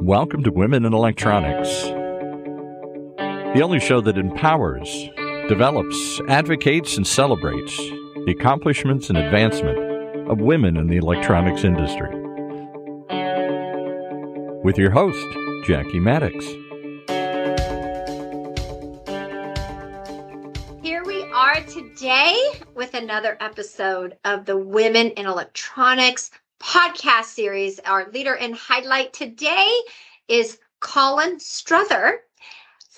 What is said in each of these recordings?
Welcome to Women in Electronics, the only show that empowers, develops, advocates, and celebrates the accomplishments and advancement of women in the electronics industry. With your host, Jackie Mattox. Here we are today with another episode of the Women in Electronics podcast series. Our leader in highlight today is Colin Strother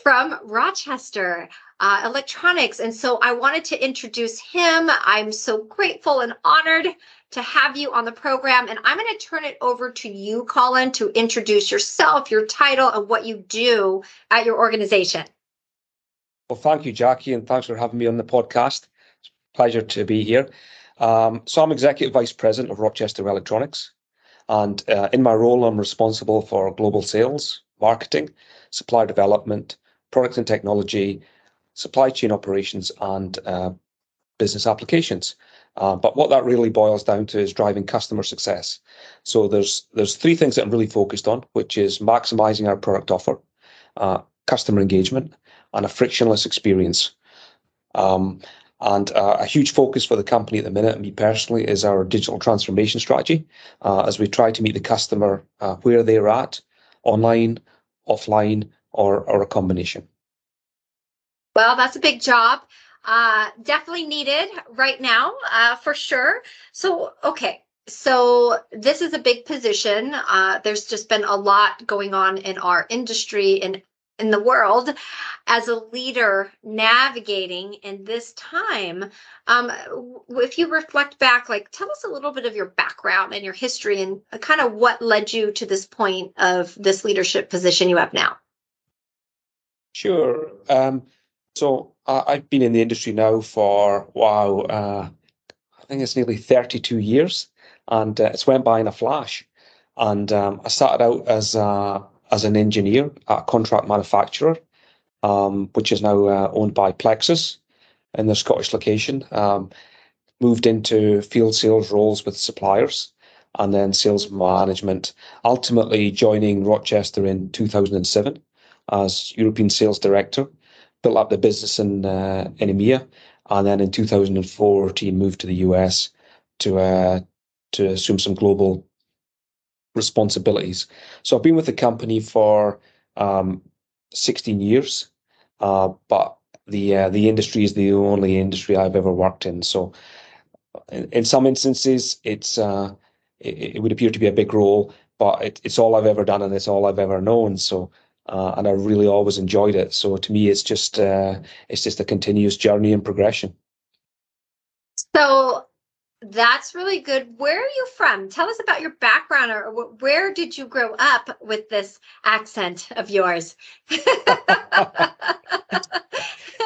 from Rochester uh, Electronics. And so I wanted to introduce him. I'm so grateful and honored to have you on the program. And I'm going to turn it over to you, Colin, to introduce yourself, your title, and what you do at your organization. Well, thank you, Jackie, and thanks for having me on the podcast. It's a pleasure to be here. Um, so, I'm Executive Vice President of Rochester Electronics. And uh, in my role, I'm responsible for global sales, marketing, supply development, product and technology, supply chain operations, and uh, business applications. Uh, but what that really boils down to is driving customer success. So there's there's three things that I'm really focused on, which is maximizing our product offer, uh, customer engagement, and a frictionless experience. Um, and uh, a huge focus for the company at the minute, and me personally, is our digital transformation strategy uh, as we try to meet the customer uh, where they're at, online, offline, or, or a combination. Well, that's a big job. Uh, definitely needed right now, uh, for sure. So, okay. So this is a big position. Uh, there's just been a lot going on in our industry and in the world as a leader navigating in this time. Um, if you reflect back like tell us a little bit of your background and your history and kind of what led you to this point of this leadership position you have now. Sure. Um, so I, have been in the industry now for wow uh, i think it's nearly 32 years and uh, it's went by in a flash. And um, i started out as a as an engineer at a contract manufacturer, um, which is now uh, owned by Plexus in their Scottish location. Um, moved into field sales roles with suppliers and then sales management, ultimately joining Rochester in 2007 as European sales director, built up the business in, uh, in EMEA, and then in 2014 moved to the US to uh, to assume some global responsibilities. So I've been with the company for um, 16 years, uh, but the uh, the industry is the only industry I've ever worked in. So in, in some instances, it's uh, it, it, would appear to be a big role, but it, it's all I've ever done and it's all I've ever known. So uh, and I really always enjoyed it. So to me, it's just uh, it's just a continuous journey and progression. That's really good. Where are you from? Tell us about your background or where did you grow up with this accent of yours?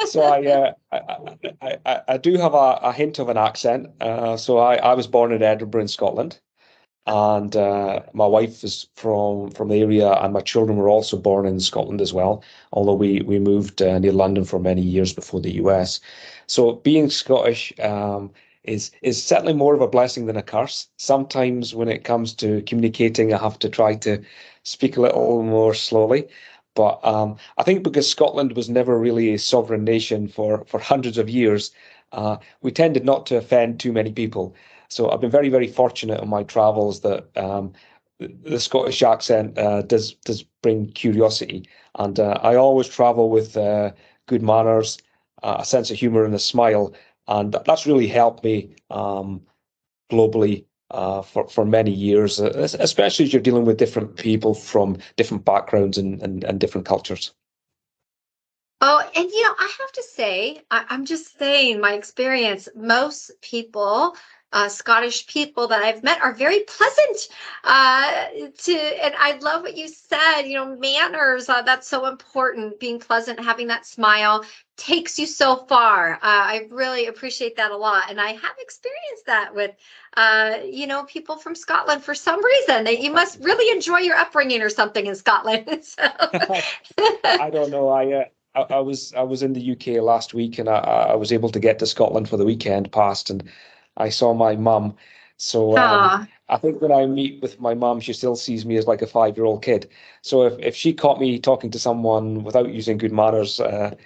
so I, uh, I, I, I, do have a, a hint of an accent. Uh, so I, I was born in Edinburgh in Scotland and uh, my wife is from from the area and my children were also born in Scotland as well although we we moved uh, near London for many years before the US so being Scottish um, is is certainly more of a blessing than a curse. Sometimes when it comes to communicating, I have to try to speak a little more slowly. But um, I think because Scotland was never really a sovereign nation for, for hundreds of years, uh, we tended not to offend too many people. So I've been very, very fortunate on my travels that um, the Scottish accent uh, does does bring curiosity, and uh, I always travel with uh, good manners, uh, a sense of humour, and a smile and that's really helped me um, globally uh, for for many years, uh, especially as you're dealing with different people from different backgrounds and, and, and different cultures. Oh, and you know, I have to say, I, am just saying my experience. Most people uh, Scottish people that I've met are very pleasant. Uh, to and I love what you said. You know, manners. Uh, that's so important. Being pleasant, having that smile takes you so far. Uh, I really appreciate that a lot, and I have experienced that with, uh, you know, people from Scotland for some reason. They, you must really enjoy your upbringing or something in Scotland. so. I don't know. I. Uh... I, I was I was in the UK last week and I, I was able to get to Scotland for the weekend past and I saw my mum So um, I think when I meet with my mom, she still sees me as like a five year old kid. So if, if she caught me talking to someone without using good manners, uh,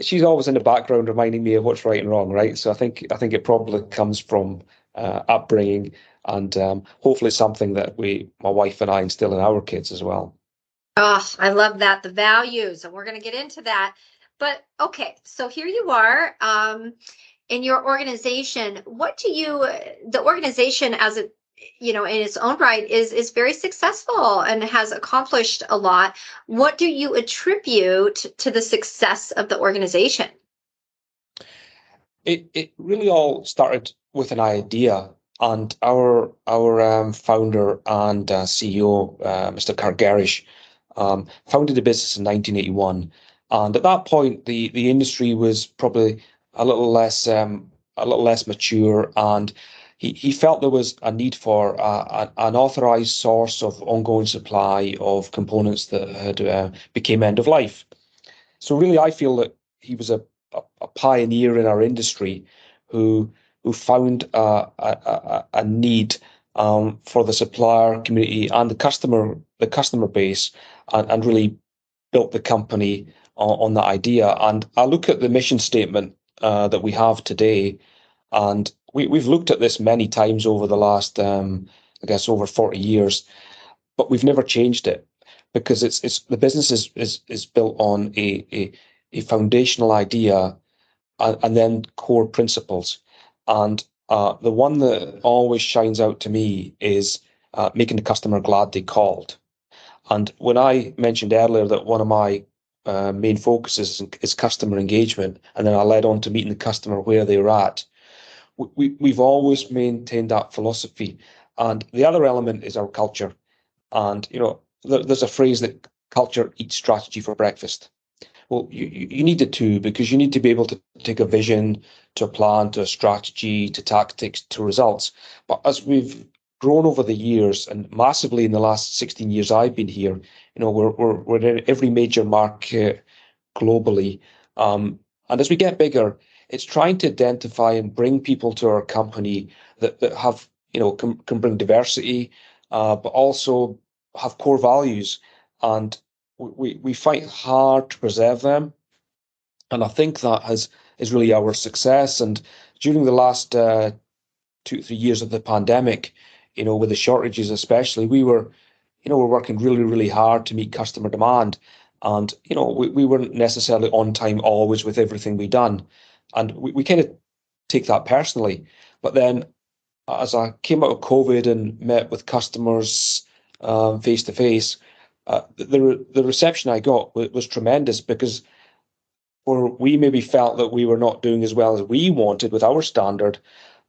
she's always in the background reminding me of what's right and wrong, right? So I think I think it probably comes from uh, upbringing and um, hopefully something that we, my wife and I, instill in our kids as well. Oh, I love that the values, and we're going to get into that. But okay, so here you are um, in your organization. What do you, the organization as it, you know, in its own right, is is very successful and has accomplished a lot. What do you attribute to the success of the organization? It it really all started with an idea and our our um, founder and uh, CEO, uh, Mr. Kurt Gerrish, um, founded the business in 1981, and at that point, the the industry was probably a little less um, a little less mature, and he, he felt there was a need for an authorized source of ongoing supply of components that had uh, became end of life. So really, I feel that he was a, a, a pioneer in our industry who who found a, a, a need um, for the supplier community and the customer the customer base and, and really built the company on, on that idea. And I look at the mission statement uh, that we have today, and we, we've looked at this many times over the last, um, I guess, over 40 years, but we've never changed it because it's it's the business is is, is built on a, a, a foundational idea and, and then core principles. And uh, the one that always shines out to me is uh, making the customer glad they called. And when I mentioned earlier that one of my uh, main focuses is, is customer engagement, and then I led on to meeting the customer where they were at, we, we've always maintained that philosophy. And the other element is our culture. And, you know, there, there's a phrase that culture eats strategy for breakfast. Well, you, you need the two because you need to be able to take a vision, to a plan, to a strategy, to tactics, to results. But as we've grown over the years and massively in the last 16 years I've been here. You know, we're we're, we're in every major market globally. Um, and as we get bigger, it's trying to identify and bring people to our company that, that have, you know, can, can bring diversity, uh, but also have core values. And we, we fight hard to preserve them. And I think that has is really our success. And during the last uh, two, three years of the pandemic, you know, with the shortages especially, we were, you know, we're working really, really hard to meet customer demand. And, you know, we, we weren't necessarily on time always with everything we done. And we, we kind of take that personally. But then as I came out of COVID and met with customers face to face, the the reception I got was, was tremendous because where we maybe felt that we were not doing as well as we wanted with our standard,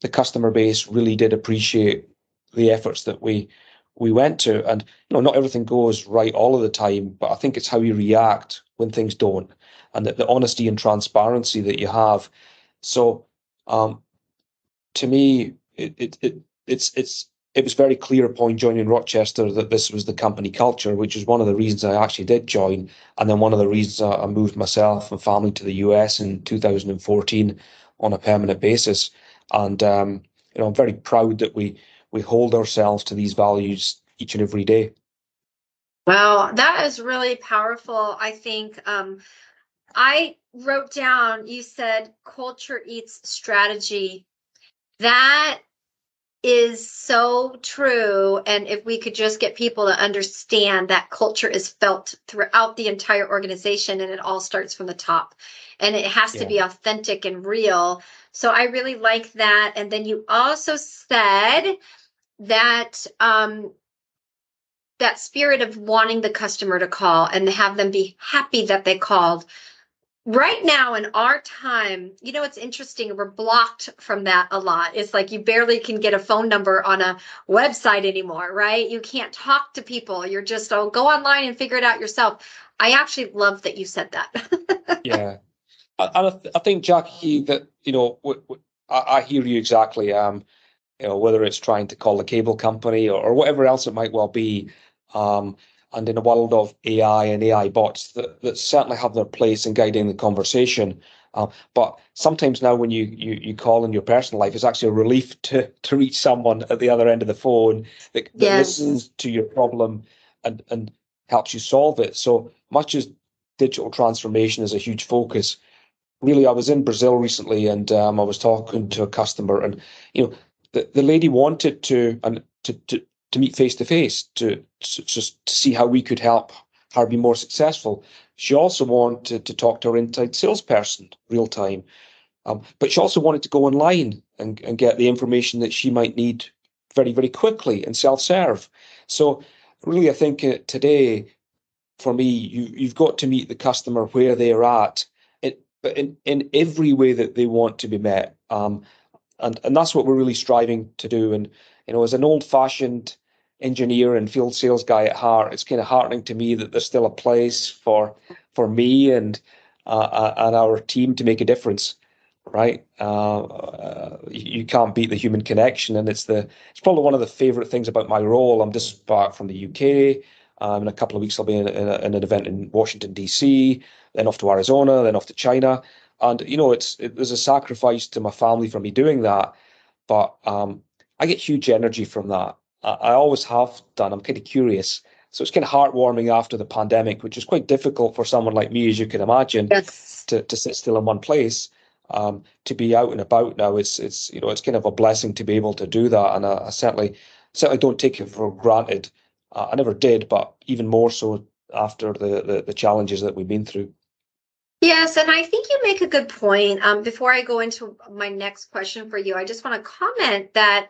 the customer base really did appreciate the efforts that we we went to. And you know, not everything goes right all of the time, but I think it's how you react when things don't, and the, the honesty and transparency that you have. So, um, to me, it, it, it it's it's it was very clear upon joining Rochester that this was the company culture, which is one of the reasons I actually did join, and then one of the reasons I moved myself and family to the US in 2014 on a permanent basis. And um, you know, I'm very proud that we we hold ourselves to these values each and every day. Wow, that is really powerful. I think um, I wrote down, you said culture eats strategy. That is so true. And if we could just get people to understand that culture is felt throughout the entire organization and it all starts from the top and it has yeah. to be authentic and real. So I really like that. And then you also said that um, that spirit of wanting the customer to call and have them be happy that they called. Right now in our time, you know, it's interesting. We're blocked from that a lot. It's like you barely can get a phone number on a website anymore, right? You can't talk to people. You're just, oh, go online and figure it out yourself. I actually love that you said that. yeah. I, I think, Jackie, that, you know, I, I hear you exactly. Um, you know, whether it's trying to call the cable company or, or whatever else it might well be. Um, and in a world of AI and AI bots that, that certainly have their place in guiding the conversation, Uh, but sometimes now, when you, you you call in your personal life, it's actually a relief to to reach someone at the other end of the phone that, that yes. listens to your problem and and helps you solve it. So much as digital transformation is a huge focus, really, I was in Brazil recently, and um, I was talking to a customer, and you know, the, the lady wanted to and to to to meet face to face to just to see how we could help her be more successful. She also wanted to talk to her inside salesperson real time. Um, but she also wanted to go online and, and get the information that she might need very, very quickly and self serve. So, really, I think uh, today, for me, you, you've got to meet the customer where they're at, but in, in every way that they want to be met. Um, and, and that's what we're really striving to do. And, you know, as an old fashioned engineer and field sales guy at heart, it's kind of heartening to me that there's still a place for for me and uh, uh and our team to make a difference. Right, uh, uh, you can't beat the human connection, and it's the it's probably one of the favorite things about my role. I'm just back from the UK. Um, in a couple of weeks, I'll be in, in, a, in an event in Washington DC, then off to Arizona, then off to China, and you know it's it, there's a sacrifice to my family for me doing that, but um, I get huge energy from that, I, always have done. I'm kind of curious. So it's kind of heartwarming after the pandemic, which is quite difficult for someone like me, as you can imagine, yes. to, to sit still in one place. Um, to be out and about now, it's it's you know it's kind of a blessing to be able to do that, and I, I certainly certainly don't take it for granted. Uh, I never did, but even more so after the, the, the challenges that we've been through. Yes, and I think you make a good point. Um, before I go into my next question for you, I just want to comment that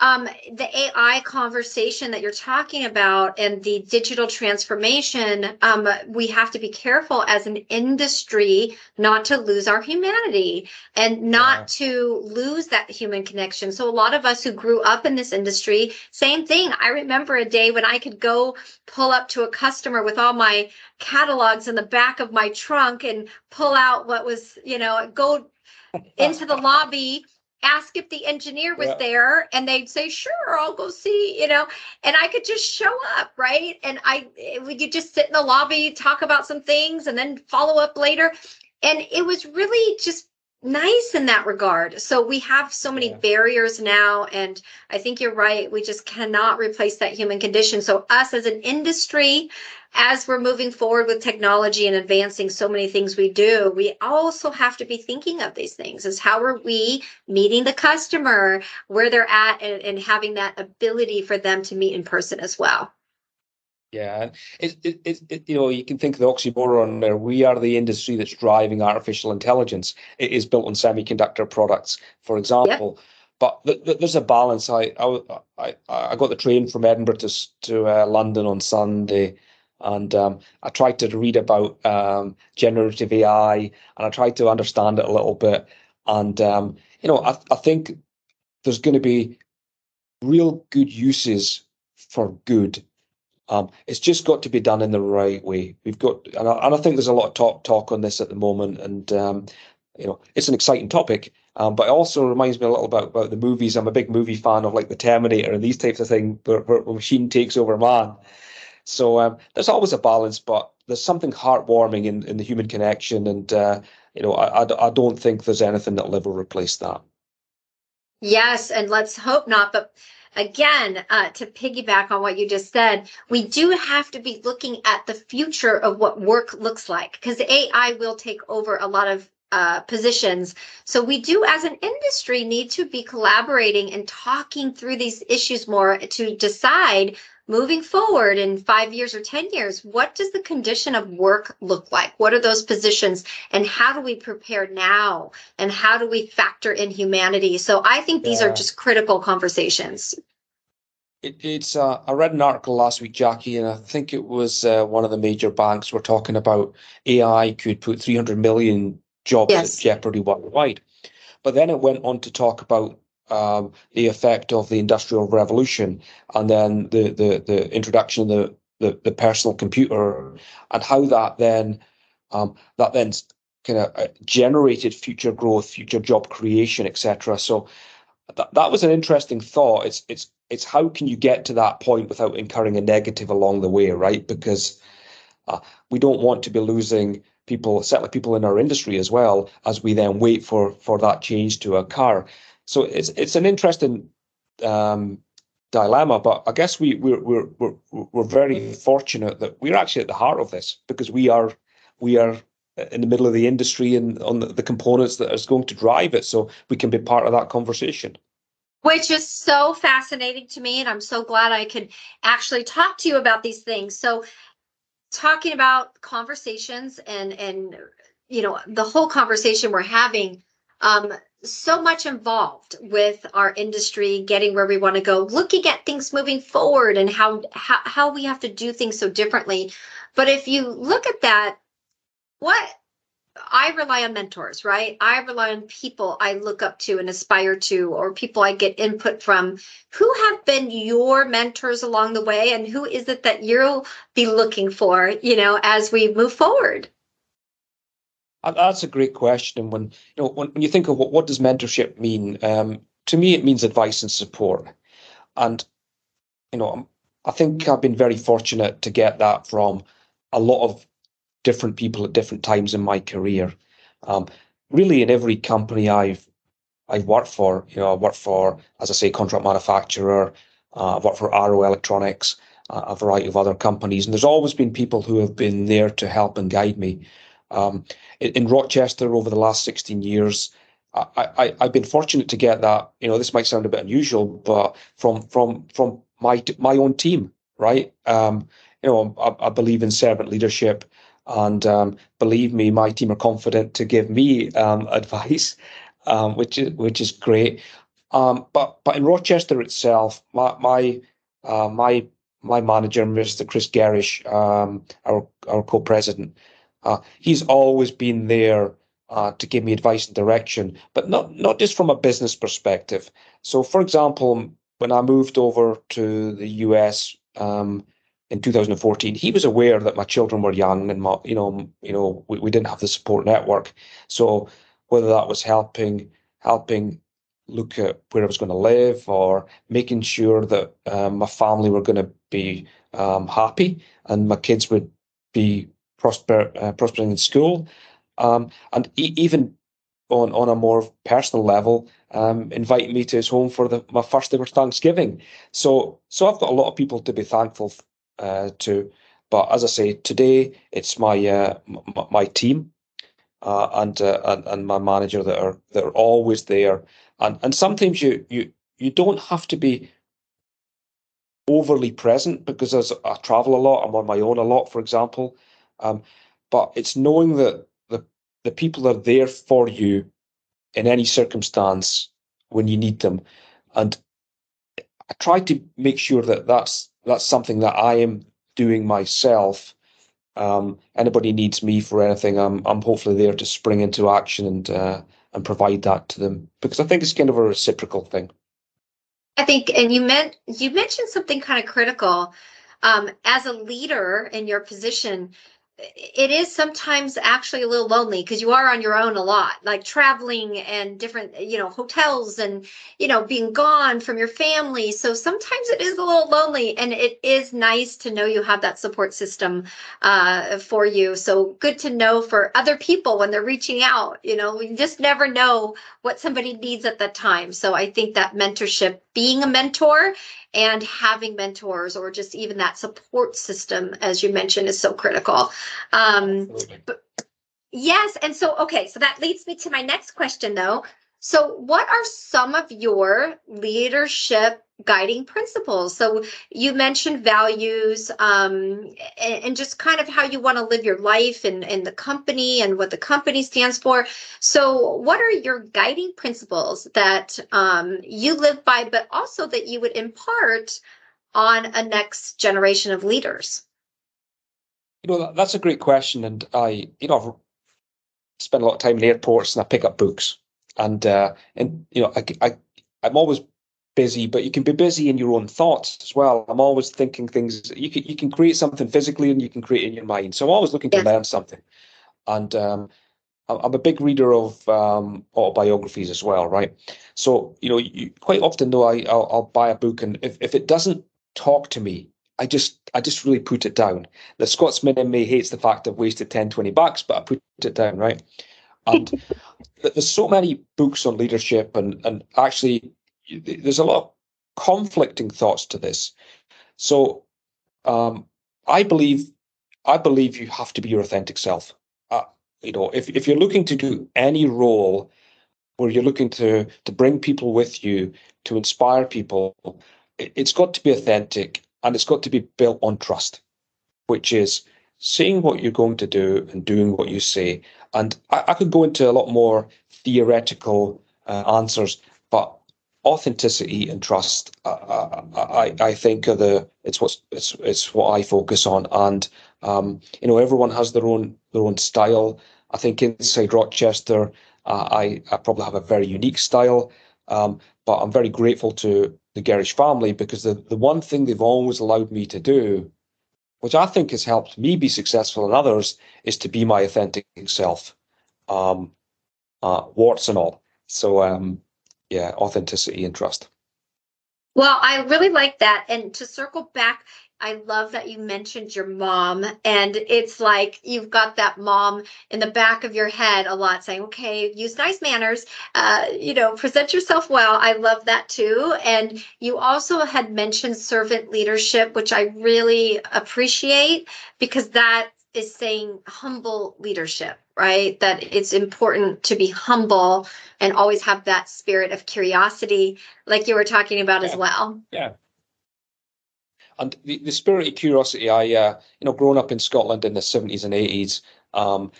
um, the AI conversation that you're talking about and the digital transformation, um, we have to be careful as an industry not to lose our humanity and not yeah. to lose that human connection. So, a lot of us who grew up in this industry, same thing. I remember a day when I could go pull up to a customer with all my catalogs in the back of my trunk and pull out what was, you know, go into the lobby ask if the engineer was yeah. there and they'd say sure i'll go see you know and i could just show up right and i eh, we could just sit in the lobby talk about some things and then follow up later and it was really just nice in that regard. So we have so many yeah. barriers now, and I think you're right. We just cannot replace that human condition. So, us as an industry, as we're moving forward with technology and advancing so many things we do, we also have to be thinking of these things is how are we meeting the customer where they're at and, and having that ability for them to meet in person as well. Yeah, it, it, it, it, you know, you can think of the oxymoron there. We are the industry that's driving artificial intelligence. It is built on semiconductor products, for example. Yep. But th- th- there's a balance. I, I I I got the train from Edinburgh to to uh, London on Sunday, and um, I tried to read about um, generative AI, and I tried to understand it a little bit. And um, you know, I I think there's going to be real good uses for good um, it's just got to be done in the right way. We've got, and I, and I think there's a lot of talk talk on this at the moment, and um, you know, it's an exciting topic. Um, but it also reminds me a little about about the movies. I'm a big movie fan of like the Terminator and these types of things, where, where machine takes over man. So um, there's always a balance, but there's something heartwarming in, in the human connection, and uh, you know, I, I, don't think there's anything that'll ever replace that. Yes, and let's hope not. But again, uh, to piggyback on what you just said, we do have to be looking at the future of what work looks like because AI will take over a lot of uh, positions. So we do, as an industry, need to be collaborating and talking through these issues more to decide moving forward in five years or 10 years, what does the condition of work look like? What are those positions? And how do we prepare now? And how do we factor in humanity? So I think these yeah. are just critical conversations. It, it's uh, I read an article last week, Jackie, and I think it was uh, one of the major banks were talking about AI could put 300 million jobs yes. at jeopardy worldwide. But then it went on to talk about um, the effect of the industrial revolution and then the the, the introduction of the, the, the personal computer and how that then um, that then kind of uh, generated future growth, future job creation, etc. So that, that was an interesting thought. It's it's it's how can you get to that point without incurring a negative along the way, right? Because uh, we don't want to be losing people, certainly people in our industry as well, as we then wait for for that change to occur. So it's it's an interesting um, dilemma, but I guess we we're we're we're we're very fortunate that we're actually at the heart of this because we are we are in the middle of the industry and on the, the components that is going to drive it, so we can be part of that conversation. Which is so fascinating to me and i'm so glad i could actually talk to you about these things. So talking about conversations and and you know the whole conversation we're having um so much involved with our industry getting where we want to go looking at things moving forward and how, how how we have to do things so differently but if you look at that what I rely on mentors, right? I rely on people I look up to and aspire to, or people I get input from. Who have been your mentors along the way, and who is it that you'll be looking for, you know, as we move forward? That's a great question. When you know, when, when you think of what, what does mentorship mean, um, to me, it means advice and support. And you know, I think I've been very fortunate to get that from a lot of different people at different times in my career. Um, really, in every company I've I've worked for, you know, I worked for, as I say, contract manufacturer. Uh, I've worked for Arrow Electronics, uh, a variety of other companies, and there's always been people who have been there to help and guide me. Um, in, in, Rochester, over the last 16 years, I, I've been fortunate to get that. You know, this might sound a bit unusual, but from from from my my own team, right? Um, you know, I, I believe in servant leadership. And um, believe me, my team are confident to give me um, advice, um, which is which is great. Um, but but in Rochester itself, my my uh, my my manager, Mr. Chris Gerrish, um, our our co-president, uh, he's always been there uh, to give me advice and direction, but not not just from a business perspective. So, for example, when I moved over to the US um, in 2014, he was aware that my children were young and my, you know, you know, we, we didn't have the support network. So whether that was helping helping look at where I was going to live or making sure that um, my family were going to be um, happy and my kids would be prosper uh, prospering in school, um, and e- even on on a more personal level, um, inviting me to his home for the, my first ever Thanksgiving. So so I've got a lot of people to be thankful uh, to. But as I say, today it's my uh, m- my team uh, and, uh, and and my manager that are that are always there. And and sometimes you you you don't have to be overly present because as I travel a lot, I'm on my own a lot, for example. Um, but it's knowing that the the people are there for you in any circumstance when you need them, and I try to make sure that that's that's something that I am doing myself. Um, anybody needs me for anything, I'm I'm hopefully there to spring into action and uh, and provide that to them because I think it's kind of a reciprocal thing. I think, and you meant you mentioned something kind of critical. Um, as a leader in your position, it is sometimes actually a little lonely because you are on your own a lot like traveling and different you know hotels and you know being gone from your family. So sometimes it is a little lonely and it is nice to know you have that support system uh, for you. So good to know for other people when they're reaching out you know we just never know what somebody needs at that time. So i think that mentorship being a mentor and having mentors or just even that support system as you mentioned is so critical. Um, but, yes and so okay so that leads me to my next question though. So what are some of your leadership guiding principles. So you mentioned values um, and, and, just kind of how you want to live your life and, and the company and what the company stands for. So what are your guiding principles that um, you live by, but also that you would impart on a next generation of leaders? You know, that's a great question. And I, you know, I've spent a lot of time in airports and I pick up books. And, uh, and you know, I, I, I'm always busy, but you can be busy in your own thoughts as well. I'm always thinking things. You can you can create something physically, and you can create in your mind. So I'm always looking to learn something, and um, I'm a big reader of um, autobiographies as well, right? So you know, you, quite often though, I I'll, I'll, buy a book, and if, if it doesn't talk to me, I just I just really put it down. The Scotsman in me hates the fact I've wasted 10, 20 bucks, but I put it down, right? And there's so many books on leadership, and and actually there's a lot of conflicting thoughts to this. So um, I believe I believe you have to be your authentic self. Uh, you know, if if you're looking to do any role where you're looking to to bring people with you to inspire people, it, it's got to be authentic and it's got to be built on trust, which is saying what you're going to do and doing what you say. And I, I could go into a lot more theoretical uh, answers, but authenticity and trust, uh, I, I think are the it's what's it's it's what I focus on. And um, you know, everyone has their own their own style. I think inside Rochester, uh, I I probably have a very unique style. Um, but I'm very grateful to the Gerrish family because the, the one thing they've always allowed me to do, which I think has helped me be successful in others, is to be my authentic self, um, uh, warts and all. So, um, yeah, authenticity and trust. Well, I really like that. And to circle back, I love that you mentioned your mom. And it's like you've got that mom in the back of your head a lot saying, okay, use nice manners, uh, you know, present yourself well. I love that too. And you also had mentioned servant leadership, which I really appreciate because that is saying humble leadership, right? That it's important to be humble and always have that spirit of curiosity, like you were talking about yeah. as well. Yeah. And the, the spirit of curiosity, I, uh, you know, growing up in Scotland in the 70s and 80s, um,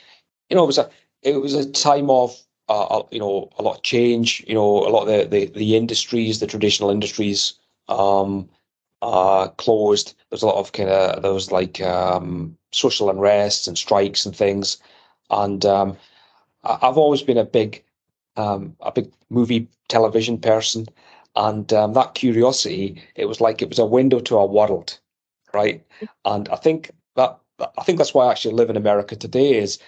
you know, it was a, it was a time of, uh, you know, a lot of change, you know, a lot of the, the, the industries, the traditional industries, um, uh, closed. There's a lot of kind of, there was like, um, social unrest and strikes and things. And, um, I've always been a big, um, a big movie television person. And um, that curiosity it was like it was a window to our world right? And i think that i think that's why i actually live in america today is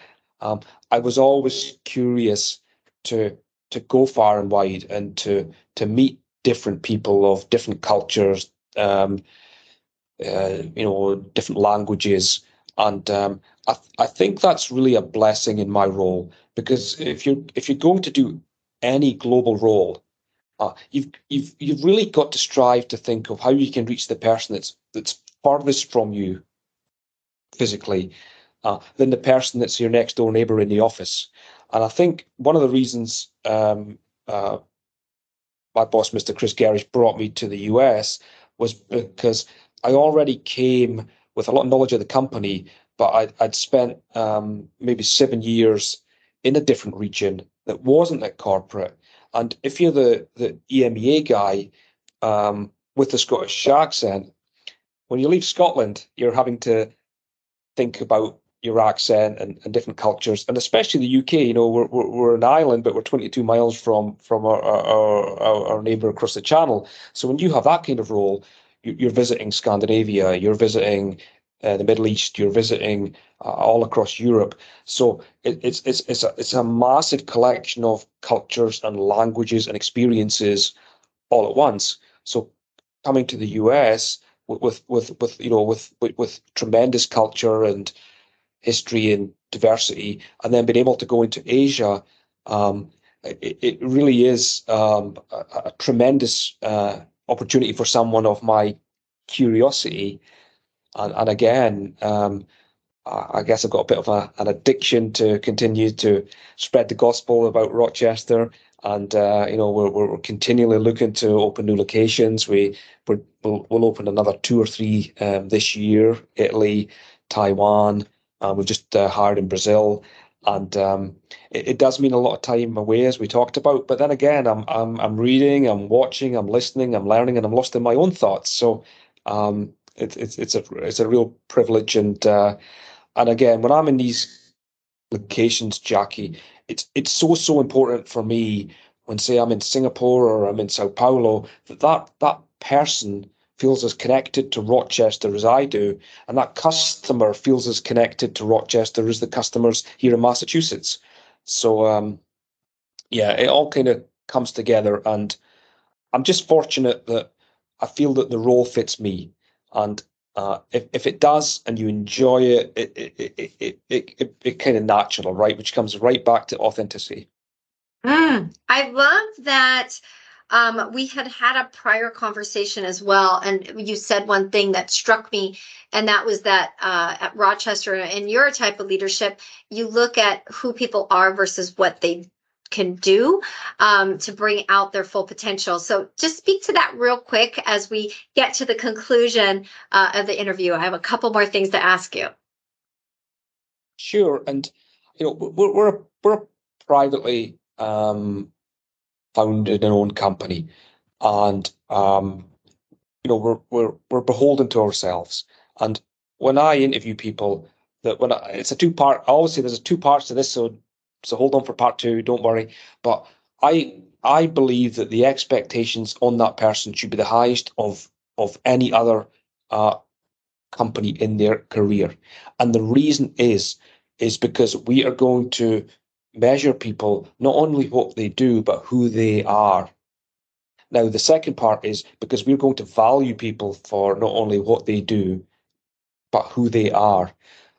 um, i was always curious to to go far and wide and to to meet different people of different cultures um, uh, you know different languages and um, I, th- I think that's really a blessing in my role because if you if you're going to do any global role uh, you've you've you've really got to strive to think of how you can reach the person that's that's farthest from you physically uh, than the person that's your next door neighbor in the office. And I think one of the reasons um, uh, my boss, Mr. Chris Gerrish, brought me to the US was because I already came with a lot of knowledge of the company, but I'd, I'd spent um, maybe seven years in a different region that wasn't at corporate and if you're the, the EMEA guy um, with the Scottish accent, when you leave Scotland, you're having to think about your accent and, and different cultures, and especially the UK. You know, we're, we're, we're an island, but we're 22 miles from from our, our, our, our neighbour across the channel. So when you have that kind of role, you're visiting Scandinavia, you're visiting uh, the Middle East, you're visiting uh, all across Europe. So it, it's it's it's a it's a massive collection of cultures and languages and experiences all at once. So coming to the US with with with, you know with, with with tremendous culture and history and diversity, and then being able to go into Asia. Um, it, it really is um, a, a, tremendous uh, opportunity for someone of my curiosity and, and again, um, I guess I've got a bit of a, an addiction to continue to spread the gospel about Rochester. And, uh, you know, we're, we're continually looking to open new locations. We, we will we'll open another two or three um, this year Italy, Taiwan. Uh, we've just uh, hired in Brazil. And um, it, it, does mean a lot of time away, as we talked about. But then again, I'm, I'm, I'm reading, I'm watching, I'm listening, I'm learning, and I'm lost in my own thoughts. So, um, it's it's it's a it's a real privilege and uh, and again when I'm in these locations, Jackie, it's it's so so important for me when say I'm in Singapore or I'm in Sao Paulo that that, that person feels as connected to Rochester as I do, and that customer feels as connected to Rochester as the customers here in Massachusetts. So um, yeah, it all kind of comes together, and I'm just fortunate that I feel that the role fits me and uh, if, if it does and you enjoy it, it it it it, it, it, it kind of natural, right? Which comes right back to authenticity. Mm, I love that. Um, we had had a prior conversation as well, and you said one thing that struck me, and that was that uh, at Rochester, in your type of leadership, you look at who people are versus what they can do um, to bring out their full potential. So, just speak to that real quick as we get to the conclusion uh, of the interview. I have a couple more things to ask you. Sure, and you know we're we're we're privately um, founded an own company, and um, you know we're we're we're beholden to ourselves. And when I interview people, that when I, it's a two part, say there's a two parts to this, so so hold on for part two. Don't worry. But I I believe that the expectations on that person should be the highest of of any other uh, company in their career, and the reason is is because we are going to measure people not only what they do, but who they are. Now, the second part is because we're going to value people for not only what they do, but who they are.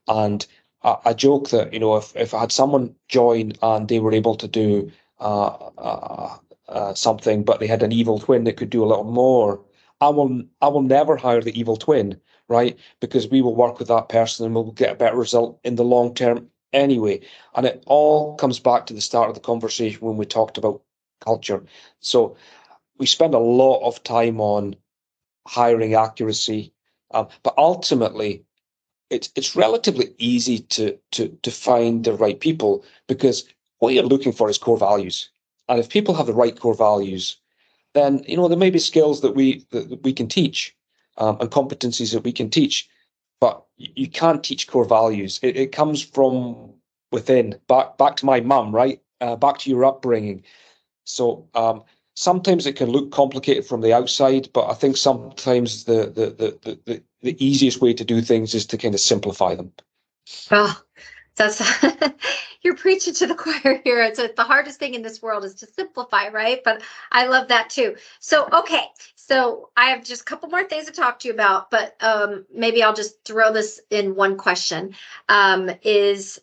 And I, I joke that, you know, if, if I had someone join and they were able to do uh, uh, uh, something, but they had an evil twin that could do a little more, I will, I will never hire the evil twin, right? Because we will work with that person and we'll get a better result in the long term anyway. And it all comes back to the start of the conversation when we talked about culture. So we spend a lot of time on hiring accuracy, um, but ultimately, it's it's relatively easy to to to find the right people because what you're looking for is core values, and if people have the right core values, then you know there may be skills that we that we can teach um, and competencies that we can teach, but you can't teach core values. It, it comes from within. Back back to my mum, right? Uh, back to your upbringing. So um, sometimes it can look complicated from the outside, but I think sometimes the the the the, the easiest way to do things is to kind of simplify them. Oh, that's you're preaching to the choir here. It's the hardest thing in this world is to simplify, right? But I love that too. So okay, so I have just a couple more things to talk to you about, but um, maybe I'll just throw this in one question. Um, is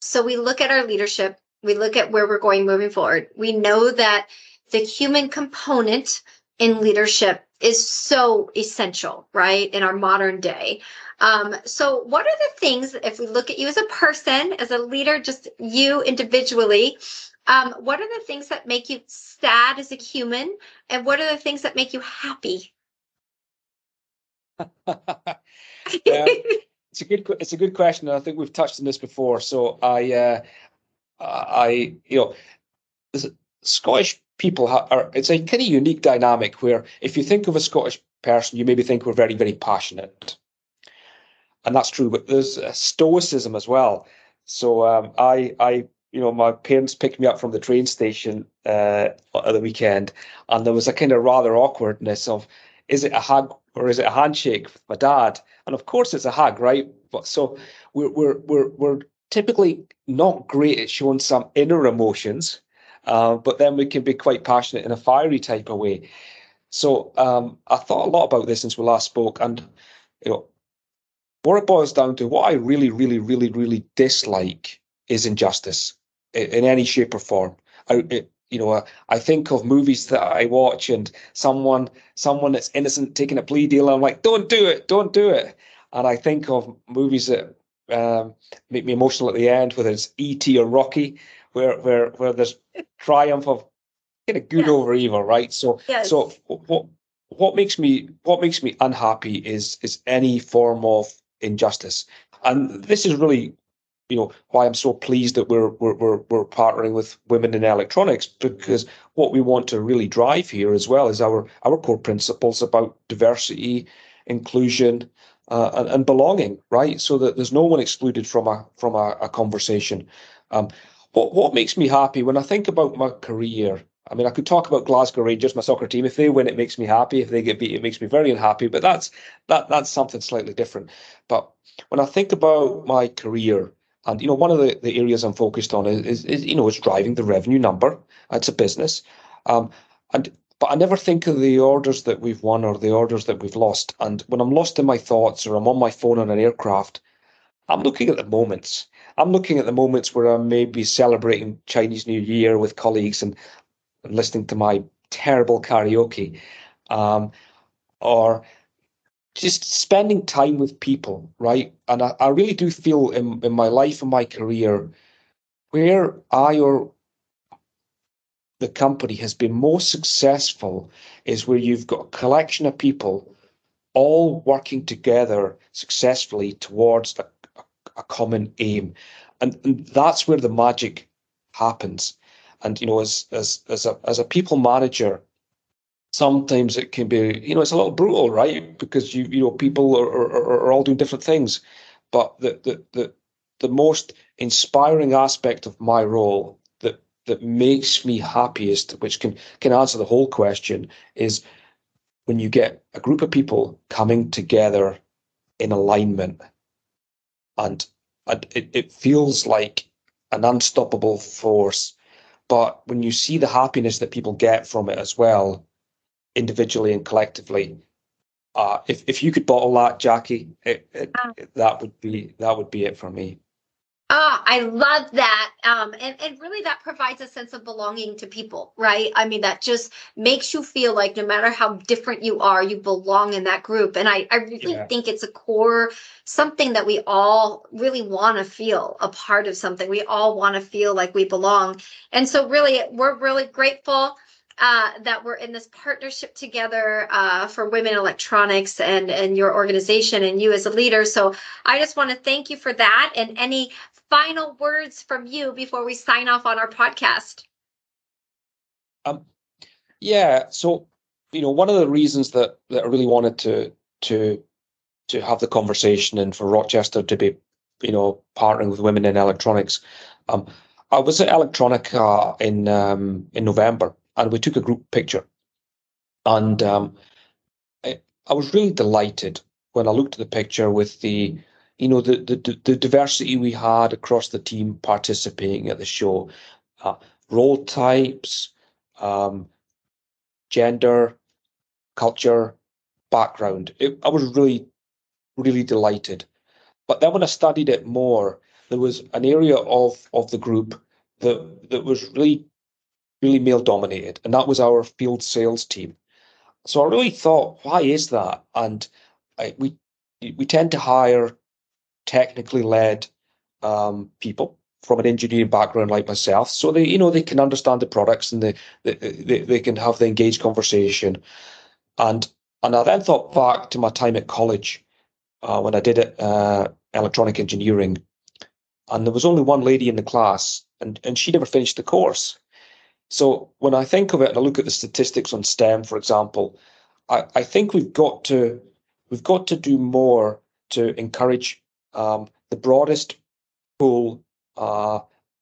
so we look at our leadership, we look at where we're going moving forward. We know that the human component in leadership is so essential, right, in our modern day. Um, so, what are the things, if we look at you as a person, as a leader, just you individually, um, what are the things that make you sad as a human, and what are the things that make you happy? yeah, it's a good it's a good question, and I think we've touched on this before. So I uh, I you know, Scottish people are it's a kind of unique dynamic where if you think of a Scottish person, you maybe think we're very very passionate, and that's true. But there's stoicism as well. So um, I I you know, my parents picked me up from the train station uh, at the weekend, and there was a kind of rather awkwardness of, is it a hug or is it a handshake with my dad? And of course, it's a hug, right? But so we're we're we're we're typically not great at showing some inner emotions, uh, but then we can be quite passionate in a fiery type of way. So um, I thought a lot about this since we last spoke, and you know, what it boils down to, what I really, really, really, really dislike is injustice in any shape or form. I, it, you know, I think of movies that I watch and someone, someone that's innocent taking a plea deal. and I'm like, don't do it, don't do it. And I think of movies that um, make me emotional at the end, whether it's E.T. or Rocky, where where where there's triumph of kind of good over evil, right? So yes. so what what makes me what makes me unhappy is is any form of injustice, and this is really you know why I'm so pleased that we're we're we're, we're partnering with women in electronics because what we want to really drive here as well is our our core principles about diversity, inclusion, uh, and, and, belonging, right? So that there's no one excluded from a from a, a conversation. Um, what what makes me happy when I think about my career? I mean, I could talk about Glasgow Rangers, my soccer team. If they win, it makes me happy. If they get beat, it makes me very unhappy. But that's that that's something slightly different. But when I think about my career, and you know, one of the, the areas I'm focused on is, is, is you know, is driving the revenue number. It's a business, um, and but I never think of the orders that we've won or the orders that we've lost. And when I'm lost in my thoughts or I'm on my phone on an aircraft, I'm looking at the moments. I'm looking at the moments where I may be celebrating Chinese New Year with colleagues and, and listening to my terrible karaoke, um, or just spending time with people, right? And I, I really do feel in, in my life and my career where I or the company has been most successful is where you've got a collection of people all working together successfully towards a, a, common aim. And, and that's where the magic happens. And you know, as as as a as a people manager, sometimes it can be you know it's a little brutal, right? Because you you know people are are, are all doing different things, but the the the the most inspiring aspect of my role that that makes me happiest, which can can answer the whole question, is when you get a group of people coming together in alignment, and, it, it feels like an unstoppable force. But when you see the happiness that people get from it as well, individually and collectively, uh, if if you could bottle that, Jackie, it, it, that would be that would be it for me. Ah, I love that. Um, and, and really that provides a sense of belonging to people, right? I mean, that just makes you feel like no matter how different you are, you belong in that group. And I, I really yeah. think it's a core something that we all really want to feel a part of something. We all want to feel like we belong. And so really we're really grateful uh, that we're in this partnership together uh, for women electronics and and your organization and you as a leader. So I just want to thank you for that. And any final words from you before we sign off on our podcast? Um, yeah. So, you know, one of the reasons that, that I really wanted to to to have the conversation and for Rochester to be, you know, partnering with women in electronics. Um, I was at Electronica in um, in November, and we took a group picture, and um, I, I was really delighted when I looked at the picture with the you know the, the the diversity we had across the team participating at the show, uh, role types, um, gender, culture, background. It, I was really, really delighted. But then when I studied it more, there was an area of of the group that that was really, really male dominated, and that was our field sales team. So I really thought, why is that? And I, we we tend to hire technically led um, people from an engineering background like myself, so they you know they can understand the products and they they, they, they can have the engaged conversation, and and I then thought back to my time at college uh, when I did uh, electronic engineering, and there was only one lady in the class, and and she never finished the course. So when I think of it and I look at the statistics on STEM, for example, I, I think we've got to we've got to do more to encourage um, the broadest pool uh,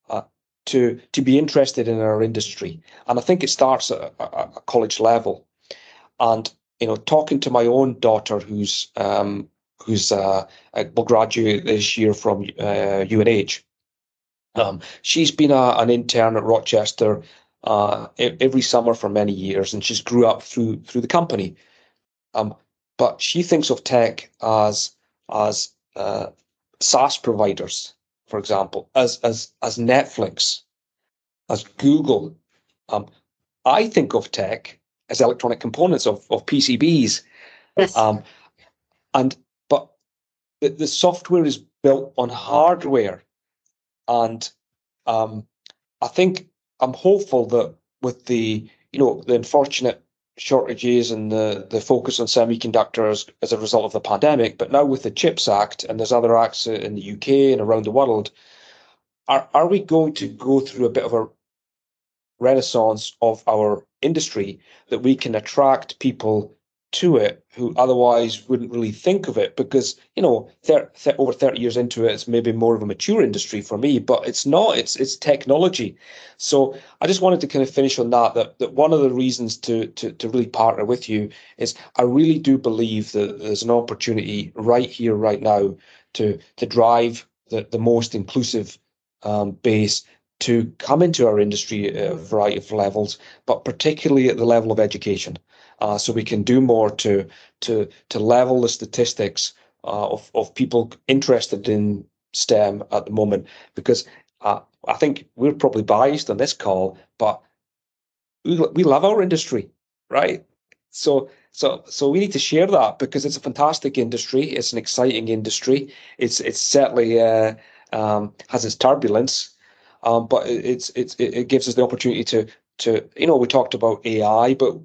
uh, to to be interested in our industry. And I think it starts at a, a college level. And you know, talking to my own daughter, who's um, who's uh, will graduate this year from UNH. Uh, um, she's been a, an intern at Rochester uh, every summer for many years, and she's grew up through through the company. Um, but she thinks of tech as as uh, SaaS providers, for example, as as as Netflix, as Google. Um, I think of tech as electronic components of, of PCBs. Yes. Um, and but the, the software is built on hardware. And um, I think I'm hopeful that with the you know the unfortunate shortages and the, the focus on semiconductors as a result of the pandemic. But now with the CHIPS Act and there's other acts in the UK and around the world, are, are we going to go through a bit of a renaissance of our industry that we can attract people to it who otherwise wouldn't really think of it because you know 30, 30, over 30 years into it it's maybe more of a mature industry for me but it's not it's it's technology so i just wanted to kind of finish on that that, that one of the reasons to, to to really partner with you is i really do believe that there's an opportunity right here right now to to drive the, the most inclusive um, base to come into our industry at a variety of levels, but particularly at the level of education. Uh, so we can do more to to to level the statistics uh, of of people interested in STEM at the moment. Because uh, I think we're probably biased on this call, but we we love our industry, right? So so so we need to share that because it's a fantastic industry. It's an exciting industry. It's it's certainly uh, um, has its turbulence, um, but it's it's it gives us the opportunity to to you know we talked about AI, but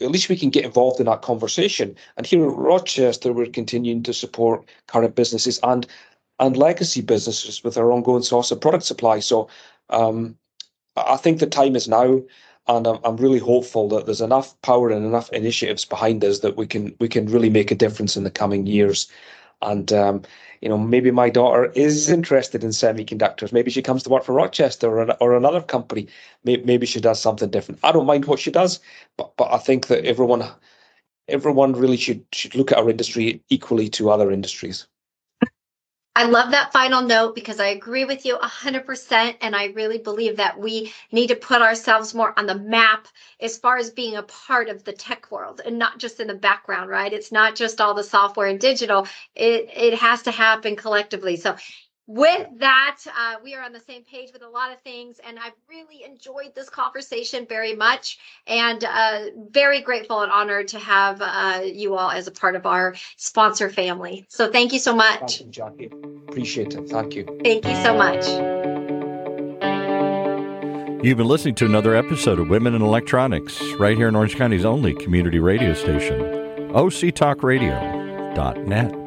at least we can get involved in that conversation. And here at Rochester, we're continuing to support current businesses and and legacy businesses with our ongoing source of product supply. So um, I think the time is now, and I'm, I'm really hopeful that there's enough power and enough initiatives behind us that we can we can really make a difference in the coming years. And um, you know, maybe my daughter is interested in semiconductors. Maybe she comes to work for Rochester or, or another company. Maybe she does something different. I don't mind what she does, but but I think that everyone everyone really should should look at our industry equally to other industries. I love that final note because I agree with you 100%. And I really believe that we need to put ourselves more on the map as far as being a part of the tech world and not just in the background, right? It's not just all the software and digital, it, it has to happen collectively. So with that, uh, we are on the same page with a lot of things, and I've really enjoyed this conversation very much, and uh, very grateful and honored to have uh, you all as a part of our sponsor family. So thank you so much. Thank you, Jackie. Appreciate it. Thank you. Thank you so much. You've been listening to another episode of Women in Electronics, right here in Orange County's only community radio station, octalkradio.net.